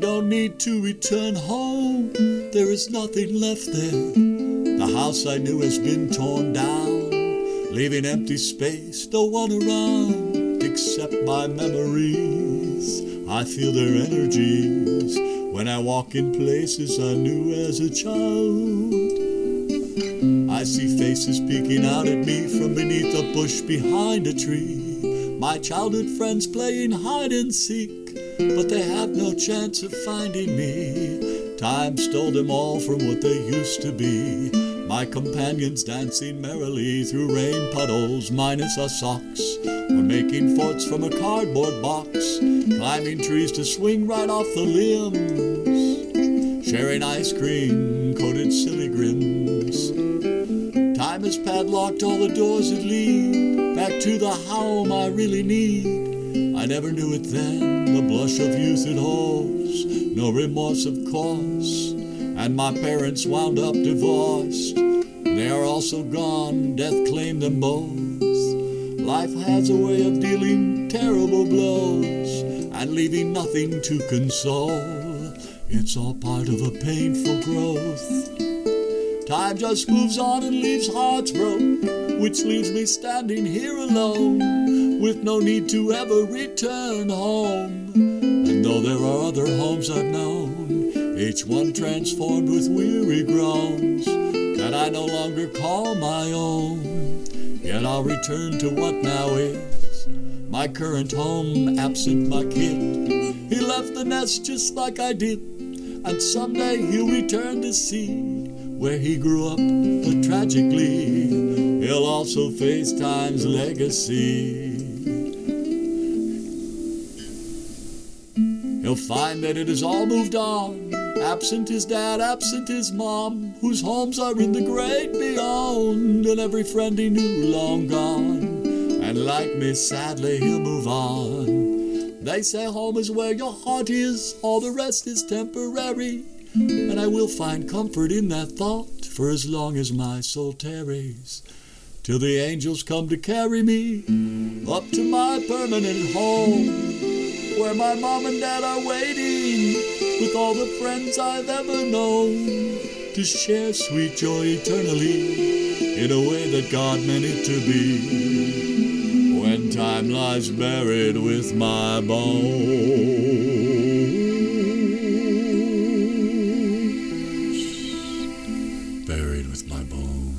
need to return home. There is nothing left there. The house I knew has been torn down, leaving empty space, no one around except my memories. I feel their energies when I walk in places I knew as a child. I see faces peeking out at me from beneath a bush behind a tree. My childhood friends playing hide and seek, but they have no chance of finding me. Time stole them all from what they used to be. My companions dancing merrily through rain puddles, minus our socks. We're making forts from a cardboard box, climbing trees to swing right off the limbs, sharing ice cream coated silly grims. Time has padlocked all the doors that lead back to the home I really need. I never knew it then, the blush of youth it holds, no remorse of course. And my parents wound up divorced. They are also gone, death claimed them both. Life has a way of dealing terrible blows and leaving nothing to console. It's all part of a painful growth. Time just moves on and leaves hearts broke, which leaves me standing here alone, with no need to ever return home. And though there are other homes I've known, each one transformed with weary groans, that I no longer call my own, yet I'll return to what now is my current home, absent my kid. He left the nest just like I did, and someday he'll return to see where he grew up, but tragically, he'll also face time's legacy. He'll find that it has all moved on. Absent his dad, absent his mom, whose homes are in the great beyond, and every friend he knew long gone. And like me, sadly, he'll move on. They say home is where your heart is, all the rest is temporary. And I will find comfort in that thought for as long as my soul tarries, till the angels come to carry me up to my permanent home, where my mom and dad are waiting with all the friends I've ever known to share sweet joy eternally in a way that God meant it to be. When time lies buried with my bones buried with my bones.